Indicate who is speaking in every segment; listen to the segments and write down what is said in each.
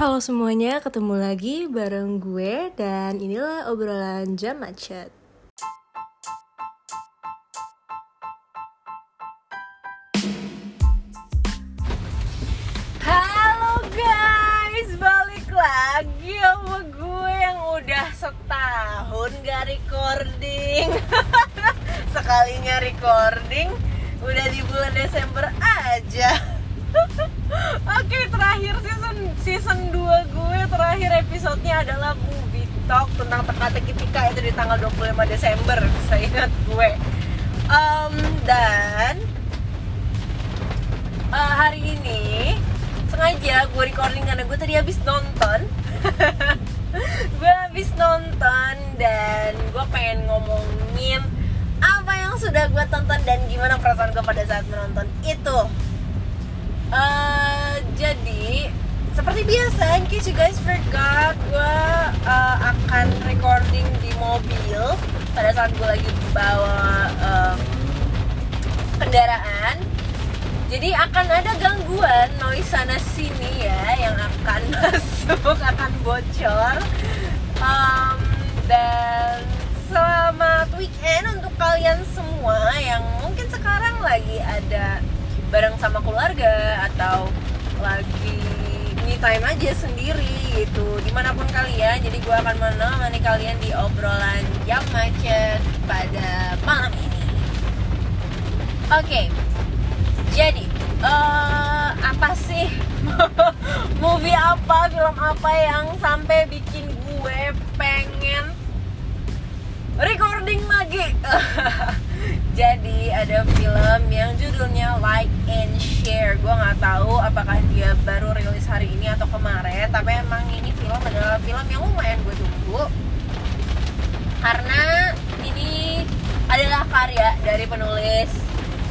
Speaker 1: Halo semuanya, ketemu lagi bareng gue dan inilah obrolan jam macet. Halo guys, balik lagi sama gue yang udah setahun gak recording Sekalinya recording, udah di bulan Desember aja Oke, terakhir season season 2 gue terakhir episodenya adalah movie talk tentang teka-teki tika itu di tanggal 25 Desember, saya ingat gue. Em, dan eh, hari ini sengaja gue recording karena gue tadi habis nonton. gue habis nonton dan gue pengen ngomongin apa yang sudah gue tonton dan gimana perasaan gue pada saat menonton itu. Eh, jadi seperti biasa, in case you guys forgot, gue uh, akan recording di mobil pada saat gue lagi bawa um, kendaraan. Jadi akan ada gangguan noise sana sini ya yang akan masuk, akan bocor. Um, dan selamat weekend untuk kalian semua yang mungkin sekarang lagi ada bareng sama keluarga atau lagi me time aja sendiri gitu. Di mana pun kalian jadi gue akan menemani kalian di obrolan jam macet pada malam ini. Oke jadi eh, apa sih movie apa film apa yang sampai bikin gue pengen recording lagi? Jadi ada judulnya Like and Share. Gue nggak tahu apakah dia baru rilis hari ini atau kemarin tapi emang ini film adalah film yang lumayan gue tunggu. Karena ini adalah karya dari penulis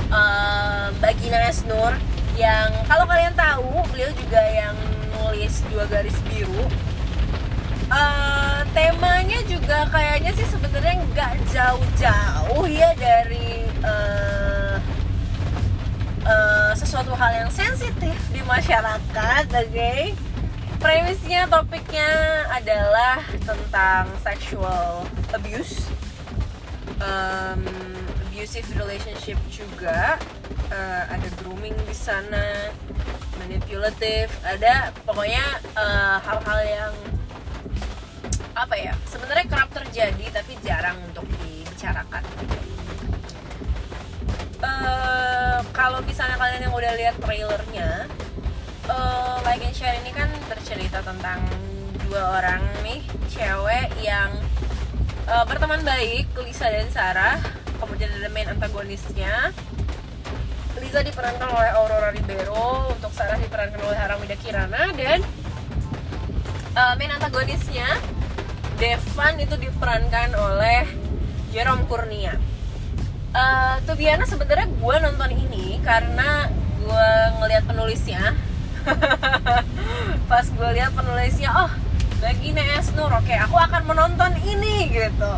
Speaker 1: eh, Bagina Esnur yang kalau kalian tahu beliau juga yang nulis dua garis biru. Eh, temanya juga kayaknya sih sebenarnya nggak jauh-jauh ya dari eh, eh, sesuatu hal yang sensitif di masyarakat, oke? Premisnya, topiknya adalah tentang sexual abuse, um, abusive relationship juga, Eh, ada grooming di sana, manipulative, ada pokoknya eh, hal-hal yang apa ya sebenarnya kerap terjadi tapi jarang untuk dibicarakan Eh, kalau misalnya kalian yang udah lihat trailernya eh, like and share ini kan bercerita tentang dua orang nih cewek yang eh, berteman baik Lisa dan Sarah kemudian ada main antagonisnya Lisa diperankan oleh Aurora Ribeiro untuk Sarah diperankan oleh Haramida Kirana dan eh, main antagonisnya Devan itu diperankan oleh Jerome Kurnia. Uh, tuh Biana sebenarnya gue nonton ini karena gue ngelihat penulisnya. Pas gue lihat penulisnya, oh Bagina Esnur, oke aku akan menonton ini gitu.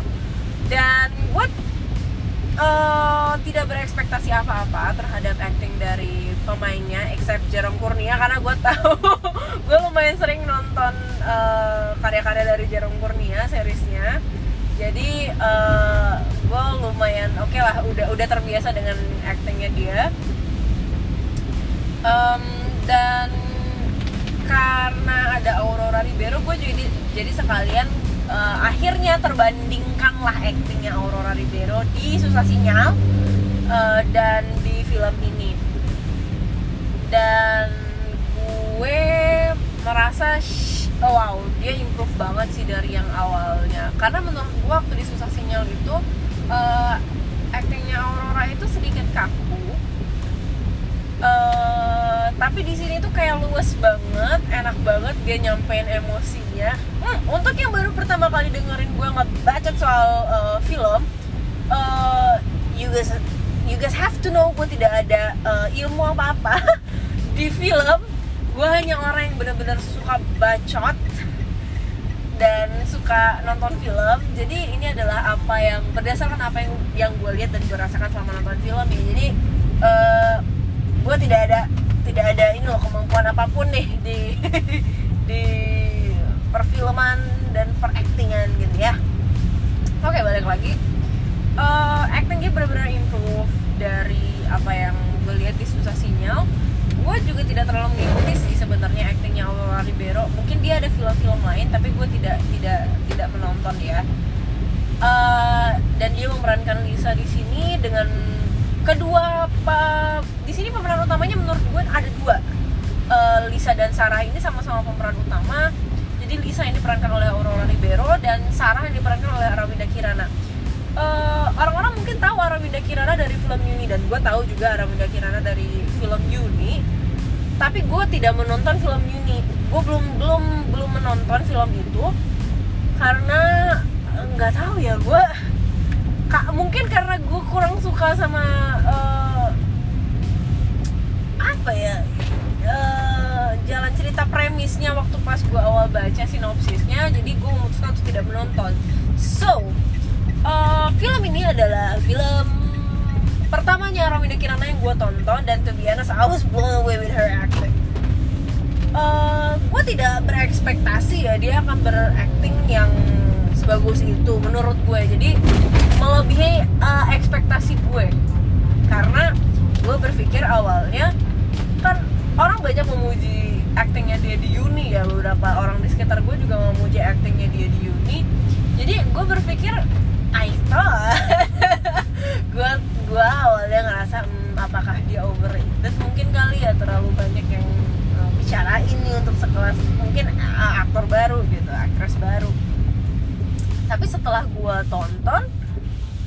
Speaker 1: Dan gue uh, tidak berekspektasi apa-apa terhadap acting dari pemainnya, except Jerome Kurnia karena gue tahu gue lumayan sering nonton uh, karya-karya dari Jerome Kurnia seriesnya jadi uh, gue lumayan oke lah udah udah terbiasa dengan actingnya dia. Em, dan karena ada Aurora Ribeiro gue jadi jadi sekalian eh, akhirnya terbandingkan lah actingnya Aurora Ribeiro di Susah Sinyal eh, dan di film ini. Dan gue merasa sh- oh, wow dia improve banget sih dari yang awalnya. Karena menurut gue waktu di susah sinyal itu eh, actingnya Aurora itu sedikit kaku. Eh, tapi di sini tuh kayak luwes banget enak banget dia nyampein emosinya. Hmm, untuk yang baru pertama kali dengerin gue ngebacot soal eh, film eh, you guys you guys have to know gue tidak ada eh, ilmu apa apa di film. Gue hanya orang yang benar-benar suka bacot dan suka nonton film. Jadi ini adalah apa yang berdasarkan apa yang yang gue lihat dan gue rasakan selama nonton film ya jadi eh, gue tidak ada tidak ada ini loh kemampuan apa pun nih di di perfilman dan peraktingan gitu ya. Oke balik lagi. Uh, actingnya benar-benar improve dari apa yang gue lihat di susah sinyal. Gue juga tidak terlalu mengikuti sih sebenarnya actingnya Aurora Ribeiro. Mungkin ada film-film lain tapi gue tidak tidak tidak menonton ya. Uh, dan dia memerankan Lisa di sini dengan kedua pa, di sini pemeran utamanya menurut gue ada dua. Uh, Lisa dan Sarah ini sama-sama pemeran utama. Jadi Lisa yang diperankan oleh Aurora Ribeiro dan Sarah yang diperankan oleh Arawinda Kirana. Eh, orang-orang mungkin tahu Arawinda Kirana dari film Yuni dan gue tahu juga Arawinda Kirana dari film Yuni. Tapi gue tidak menonton film Yuni gue belum belum belum menonton film itu karena nggak tahu ya gue kak mungkin karena gue kurang suka sama uh, apa ya uh, jalan cerita premisnya waktu pas gue awal baca sinopsisnya jadi gue memutuskan untuk tidak menonton. So uh, film ini adalah film pertamanya Raminda Kirana yang gue tonton dan to be honest I was blown away with her acting uh, gue tidak berekspektasi ya dia akan berakting yang sebagus itu menurut gue. Jadi melebihi uh, ekspektasi gue. Karena gue berpikir awalnya kan orang banyak memuji aktingnya dia di uni ya. Beberapa orang di sekitar gue juga memuji aktingnya dia di uni. Jadi gue berpikir I thought uh, aktor baru gitu aktris baru. Tapi setelah gue tonton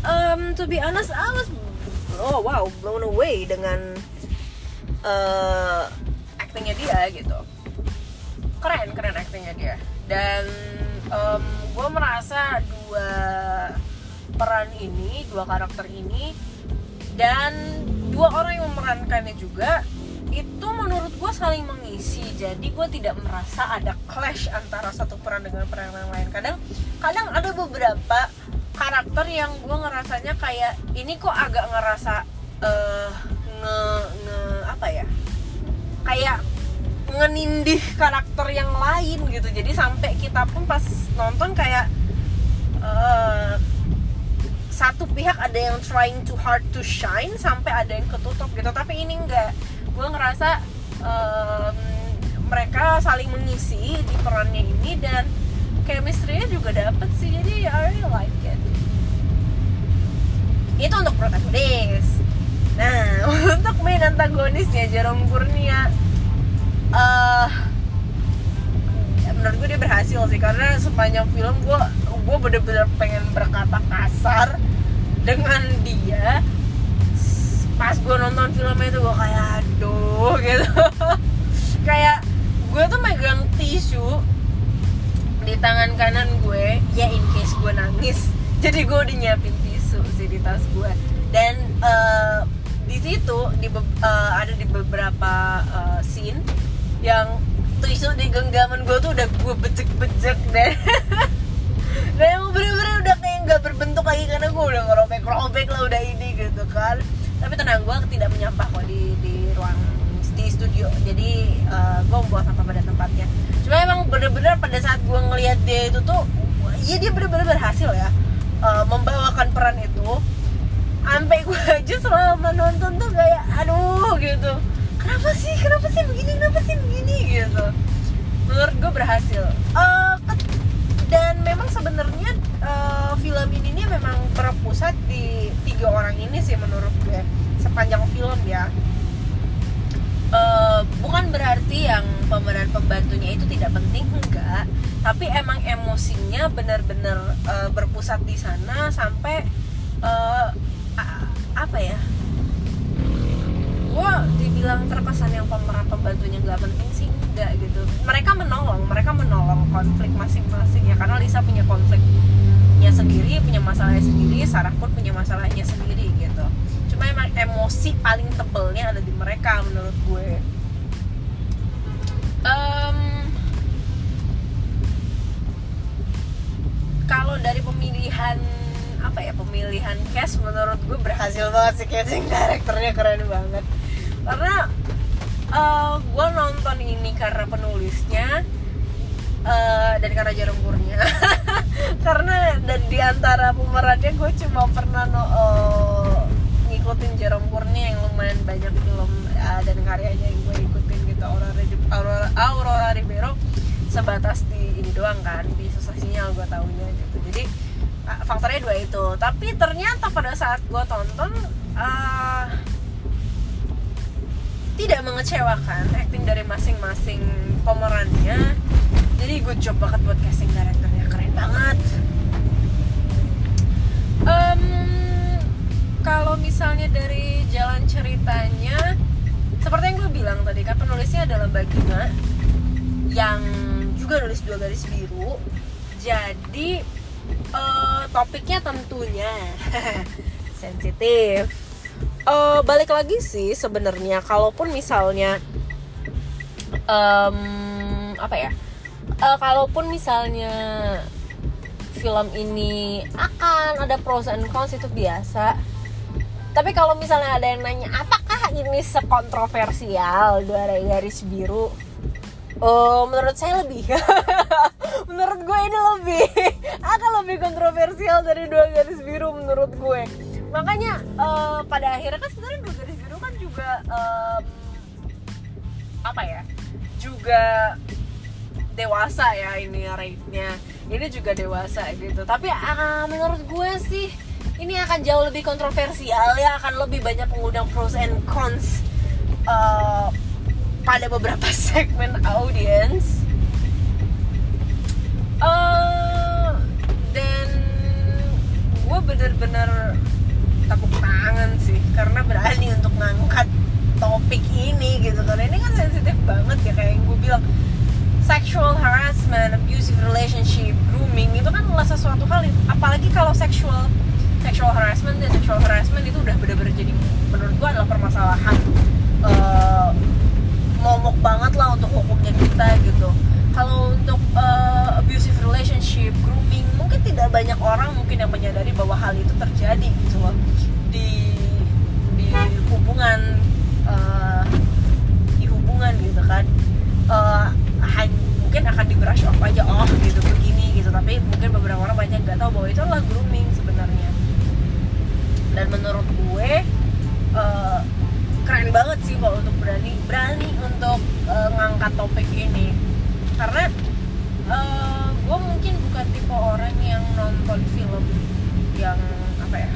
Speaker 1: um, to be honest I was oh wow blown away dengan uh, actingnya dia gitu. Keren keren actingnya dia. Dan um, gue merasa dua peran ini dua karakter ini dan dua orang yang memerankannya juga itu menurut gue saling mengisi. Jadi gue tidak merasa ada clash antara satu peran dengan peran yang lain. Kadang kadang ada beberapa karakter yang gue ngerasanya kayak ini kok agak ngerasa uh, nge, nge apa ya? Kayak ngenindih karakter yang lain gitu. Jadi sampai kita pun pas nonton kayak uh, satu pihak ada yang trying too hard to shine sampai ada yang ketutup gitu. Tapi ini enggak. Gue ngerasa um, mereka saling mengisi di perannya ini dan chemistry-nya juga dapet sih jadi I really like it. Itu untuk protagonis. Nah untuk main antagonisnya Jerome Kurnia uh, menurut gue dia berhasil sih karena sepanjang film gue gue bener-bener pengen berkata kasar dengan dia. Pas gue nonton filmnya itu gue kayak aduh gitu. Kayak gue tuh megang tisu di tangan kanan gue ya in case gue nangis. Jadi gue udah nyiapin tisu sih di tas gue. Dan uh, di situ di uh, ada di beberapa uh, scene yang tisu di genggaman gue tuh udah gue bejek-bejek deh. Dan yang bener-bener udah kayak nggak berbentuk lagi karena gue udah ngerobek-robek lah udah ini gitu kan. Tapi tenang gue tidak menyampah kok di di ruang di studio. Jadi uh, gue membuang sampah pada tempatnya. Cuma emang bener-bener pada saat gue ngelihat dia itu tuh iya dia bener-bener berhasil ya uh, membawakan peran itu. Sampai gue aja selama nonton tuh kayak aduh gitu. Kenapa sih? Kenapa sih begini? Kenapa sih begini? Gitu. Menurut gue berhasil. Uh, dan memang sebenarnya uh, film ini nih memang berpusat di tiga orang ini sih menurut gue sepanjang film ya uh, bukan berarti yang pemeran pembantunya itu tidak penting enggak. Tapi emang emosinya benar-benar uh, berpusat di sana sampai uh, apa ya? Gue dibilang terkesan yang pemeran pembantunya nggak penting sih enggak gitu. Mereka menolong mereka menolong konflik masing-masing ya. Karena Lisa punya konfliknya sendiri punya masalahnya sendiri Sarah pun punya masalahnya sendiri cuma emang emosi paling tebelnya ada di mereka menurut gue. Um, kalau dari pemilihan apa ya pemilihan cast menurut gue berhasil banget sih casting karakternya keren banget. Karena uh, gue nonton ini karena penulisnya uh, dan karena Jarum Kurnia karena dan di antara pemerannya gue cuma pernah no, uh, ngikutin Jarum Kurnia yang lumayan banyak film uh, dan karyanya yang gue ikutin gitu Aurora Aurora, Aurora Ribeiro sebatas di ini doang kan di susah sinyal gue tahunya gitu. Jadi uh, faktornya dua itu. Tapi ternyata pada saat gue tonton uh, tidak mengecewakan acting dari masing-masing pemerannya. Jadi gue coba banget buat casting directornya. Keren banget. Um, kalau misalnya dari jalan ceritanya seperti yang gue bilang tadi kan penulisnya adalah Bagina yang juga nulis dua garis biru. Jadi uh, topiknya tentunya sensitif. Uh, balik lagi sih sebenarnya kalaupun misalnya um, apa ya uh, kalaupun misalnya film ini akan ada pros and cons itu biasa tapi kalau misalnya ada yang nanya apakah ini sekontroversial dua garis biru Oh, menurut saya lebih. menurut gue ini lebih akan lebih kontroversial dari dua garis biru menurut gue. Makanya uh, pada akhirnya kan sebenarnya dua garis biru kan juga um, apa ya? Juga dewasa ya ini rate-nya ini juga dewasa gitu tapi uh, menurut gue sih ini akan jauh lebih kontroversial ya akan lebih banyak mengundang pros and cons uh, pada beberapa segmen audience. Uh, dan gue bener-bener tepuk tangan sih karena berani untuk ngangkat topik ini gitu karena ini kan sensitif banget ya kayak yang gue bilang. Sexual harassment, abusive relationship, grooming itu kan adalah sesuatu hal apalagi kalau sexual sexual harassment dan sexual harassment itu udah bener-bener jadi menurut gua adalah permasalahan uh, momok banget lah untuk hukumnya kita gitu. Kalau untuk uh, abusive relationship, grooming mungkin tidak banyak orang mungkin yang menyadari bahwa hal itu terjadi gitu loh di di hubungan uh, di hubungan gitu kan. Uh, mungkin akan di brush off aja oh gitu begini gitu tapi mungkin beberapa orang banyak nggak tahu bahwa itu adalah grooming dan menurut gue uh, keren banget sih kalau untuk berani berani untuk uh, ngangkat topik ini. Karena uh, gue mungkin bukan tipe orang yang nonton film yang apa ya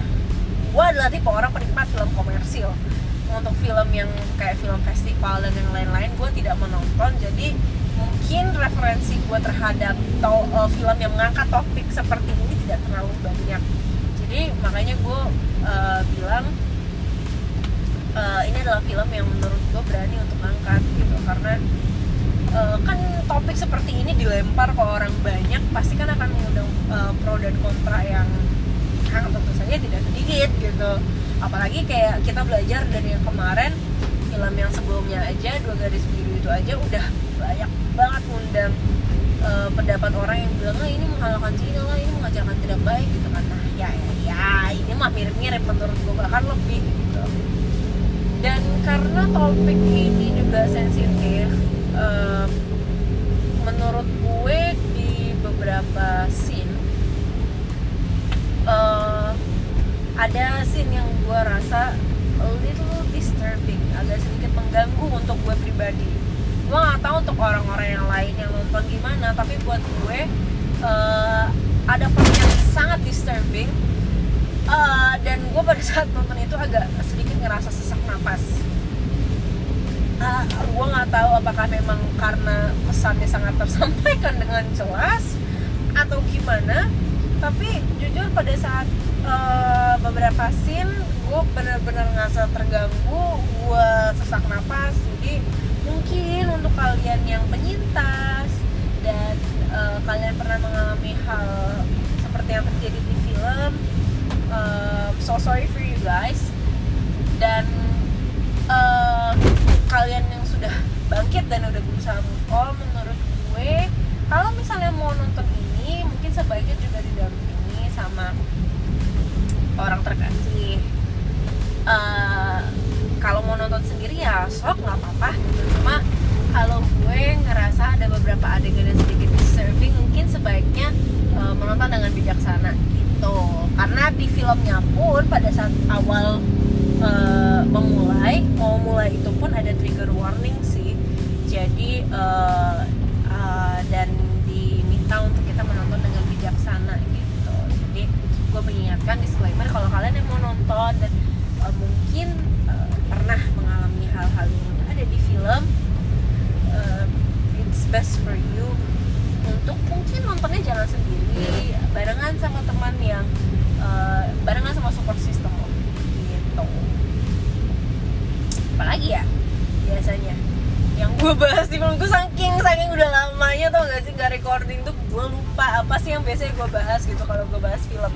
Speaker 1: gue adalah tipe orang penikmat film komersil. Untuk film yang kayak film festival dan yang lain-lain gue tidak menonton. Jadi mungkin referensi gue terhadap to, uh, film yang mengangkat topik seperti ini tidak terlalu banyak. Jadi makanya gue uh, bilang uh, ini adalah film yang menurut gue berani untuk angkat gitu. Karena uh, kan topik seperti ini dilempar ke orang banyak pasti kan akan mengundang uh, pro dan kontra yang yang tentu saja tidak sedikit gitu. Apalagi kayak kita belajar dari yang kemarin film yang sebelumnya aja dua garis biru itu aja udah banyak banget ngundang uh, pendapat orang yang bilang ah ini menghalalkan zina lah ini mengajarkan tidak baik gitu kan. Nah ya ya, ya ini mah mirip-mirip menurut gue bahkan lebih gitu. Dan karena topik ini juga sensitif uh, menurut gue di beberapa scene uh, ada scene yang gue rasa a little disturbing agak sedikit mengganggu untuk gue pribadi. Gue nggak tahu untuk orang-orang yang lain yang nonton gimana tapi buat gue uh, ada part yang sangat disturbing uh, dan gue pada saat nonton itu agak sedikit ngerasa sesak napas. Uh, gue nggak tahu apakah memang karena pesannya sangat tersampaikan dengan jelas atau gimana tapi jujur pada saat uh, beberapa scene gue bener-bener ngerasa terganggu gue sesak napas jadi mungkin untuk kalian yang penyintas dan uh, kalian pernah mengalami hal seperti yang terjadi di film uh, so sorry for you guys. Dan uh, kalian yang sudah bangkit dan udah berusaha move on menurut gue kalau misalnya mau nonton ini mungkin sebaiknya juga didampingi sama orang terkasih. Uh, kalau mau nonton sendiri ya sok nggak apa-apa. Cuma kalau gue gue ngerasa ada beberapa adegan yang sedikit disturbing mungkin sebaiknya uh, menonton dengan bijaksana gitu karena di filmnya pun pada saat awal uh, memulai mau mulai itu pun ada trigger warning sih. Jadi uh, uh, dan diminta untuk kita menonton dengan bijaksana gitu. Jadi gue mengingatkan disclaimer kalau kalian yang mau nonton dan uh, mungkin uh, pernah mengalami hal-hal yang ada di film uh, it's best for you untuk mungkin nontonnya jangan sendiri barengan sama teman yang uh, barengan sama support system lo gitu. Apalagi ya biasanya. Yang gue bahas di film gue saking saking udah lamanya tau gak sih? Gak recording tuh gue lupa apa sih yang biasanya gue bahas gitu kalau gue bahas film.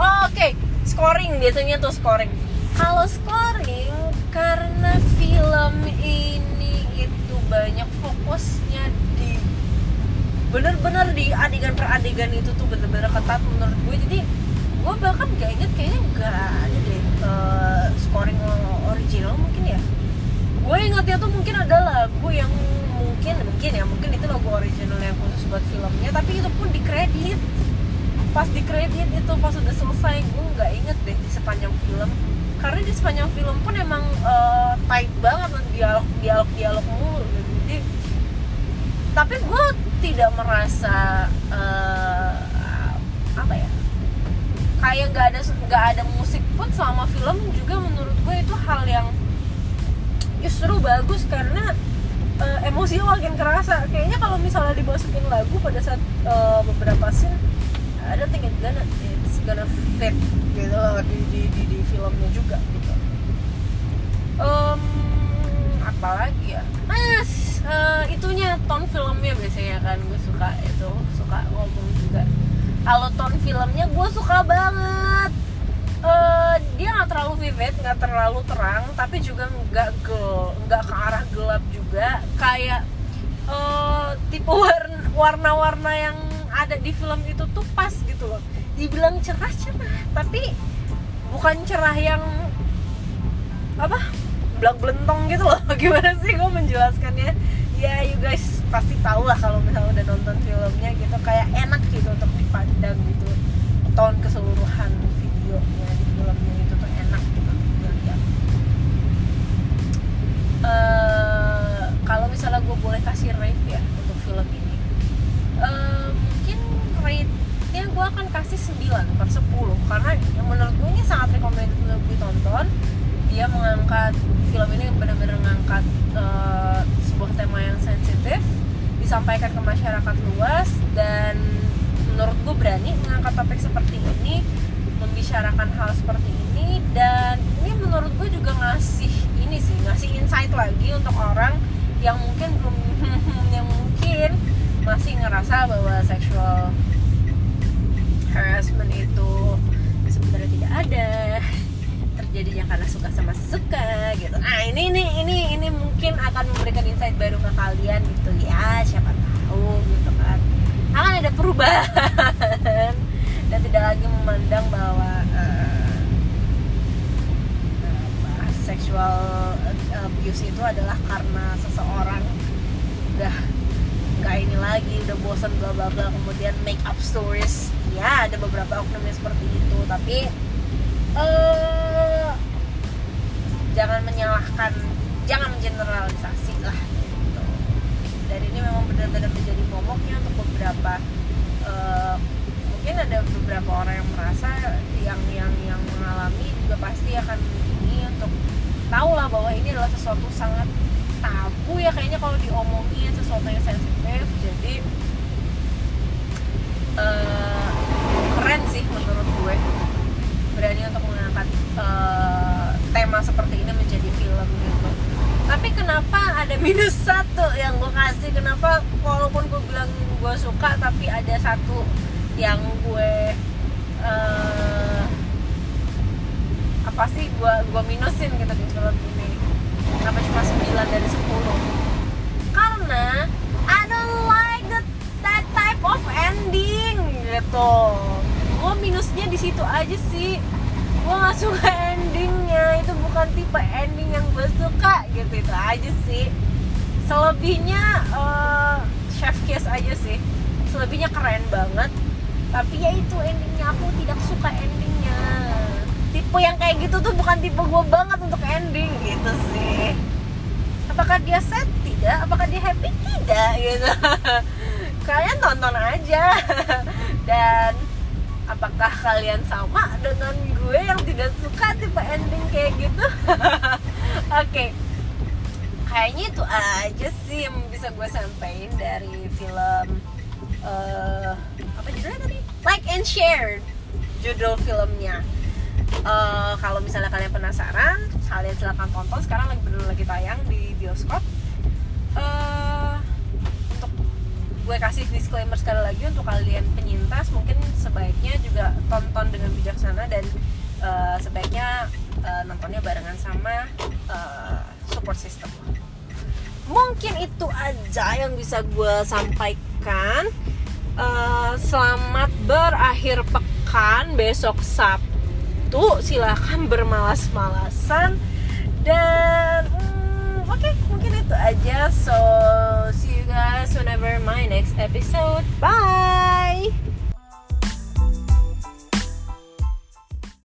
Speaker 1: Oh, oke okay. scoring. Biasanya tuh scoring. Kalau scoring karena film ini itu banyak fokusnya bener-bener di adegan per adegan itu tuh bener-bener ketat menurut gue. Jadi gue bahkan gak inget kayaknya gak ada deh uh, scoring original mungkin ya. Gue ingatnya tuh mungkin ada lagu yang mungkin mungkin ya mungkin itu lagu original yang khusus buat filmnya tapi itu pun di kredit pas di kredit itu pas udah selesai gue nggak inget deh di sepanjang film. Karena di sepanjang film pun emang uh, tight banget dialog dialog dialog mulu. Jadi tapi gue tidak merasa uh, apa ya kayak nggak ada nggak ada musik pun selama film juga menurut gue itu hal yang justru bagus karena uh, emosi makin kerasa. Kayaknya kalau misalnya dimasukin lagu pada saat uh, beberapa scene I don't think it's gonna it's gonna fit gitu di di, di, di filmnya juga gitu. Um, apalagi ya? Mas uh, itunya ton filmnya biasanya kan gue suka itu suka ngomong juga. Kalau ton filmnya gue suka banget. Uh, dia nggak terlalu vivid nggak terlalu terang tapi juga nggak nggak ke arah gelap juga. Kayak uh, tipe warna-warna yang ada di film itu tuh pas gitu loh. Dibilang cerah cerah tapi bukan cerah yang apa belak belentong gitu loh. Gimana sih gue menjelaskannya? Ya you guys pasti tahu lah kalau misalnya udah nonton filmnya gitu. Kayak enak gitu untuk dipandang gitu. Tahun keseluruhan videonya di filmnya itu tuh enak gitu. Dilihat uh, kalau misalnya gue boleh kasih rate ya untuk film ini? Uh, mungkin rate nya gue akan kasih 9 per 10 karena yang menurut gue ini sangat recommended untuk ditonton dia mengangkat film ini benar-benar mengangkat uh, sebuah tema yang sensitif disampaikan ke masyarakat luas dan menurut gue berani mengangkat topik seperti ini membicarakan hal seperti ini dan ini menurut gue juga ngasih ini sih ngasih insight lagi untuk orang yang mungkin belum yang mungkin masih ngerasa bahwa sexual harassment itu sebenarnya tidak ada terjadinya karena suka sama suka gitu. Nah ini ini ini ini mungkin akan memberikan insight baru ke kalian gitu ya. Siapa tahu gitu kan. Akan ada perubahan. Dan tidak lagi memandang bahwa uh, sexual abuse itu adalah karena seseorang udah nggak ini lagi udah bosan bla bla bla kemudian make up stories. Ya ada beberapa oknumnya seperti itu. Tapi uh, jangan menyalahkan jangan mengeneralisasi lah gitu. dan ini memang benar-benar menjadi momoknya untuk beberapa uh, mungkin ada beberapa orang yang merasa yang yang yang mengalami juga pasti akan ini untuk tahu lah bahwa ini adalah sesuatu sangat tabu ya kayaknya kalau diomongin sesuatu yang sensitif jadi uh, keren sih menurut gue berani untuk mengangkat uh, tema seperti ini menjadi film gitu. Tapi kenapa ada minus satu yang gue kasih? Kenapa walaupun gue bilang gue suka tapi ada satu yang gue uh, apa sih gue gue minusin gitu di film ini. Kenapa cuma 9 dari 10 karena I don't like that, that type of ending gitu. Gue minusnya di situ aja sih gue gak suka endingnya. Itu bukan tipe ending yang gue suka gitu. Itu aja sih. Selebihnya uh, chef kiss aja sih. Selebihnya keren banget. Tapi ya itu endingnya. Aku tidak suka endingnya. Tipe yang kayak gitu tuh bukan tipe gue banget untuk ending gitu sih. Apakah dia sad? Tidak. Apakah dia happy? Tidak gitu. Kalian tonton aja. Dan apakah kalian sama dengan gue yang tidak suka tipe ending kayak gitu? Oke. Okay. kayaknya itu aja sih yang bisa gue sampaikan dari film uh, apa judulnya tadi? Like and share judul filmnya. Uh, kalau misalnya kalian penasaran kalian silahkan tonton. Sekarang lagi bener lagi tayang di bioskop disclaimer sekali lagi untuk kalian penyintas mungkin sebaiknya juga tonton dengan bijaksana dan uh, sebaiknya uh, nontonnya barengan sama uh, support system. Mungkin itu aja yang bisa gue sampaikan. Uh, selamat berakhir pekan. Besok Sabtu silahkan bermalas-malasan. Dan hmm, oke okay, mungkin itu aja. So see guys whenever my next episode. Bye!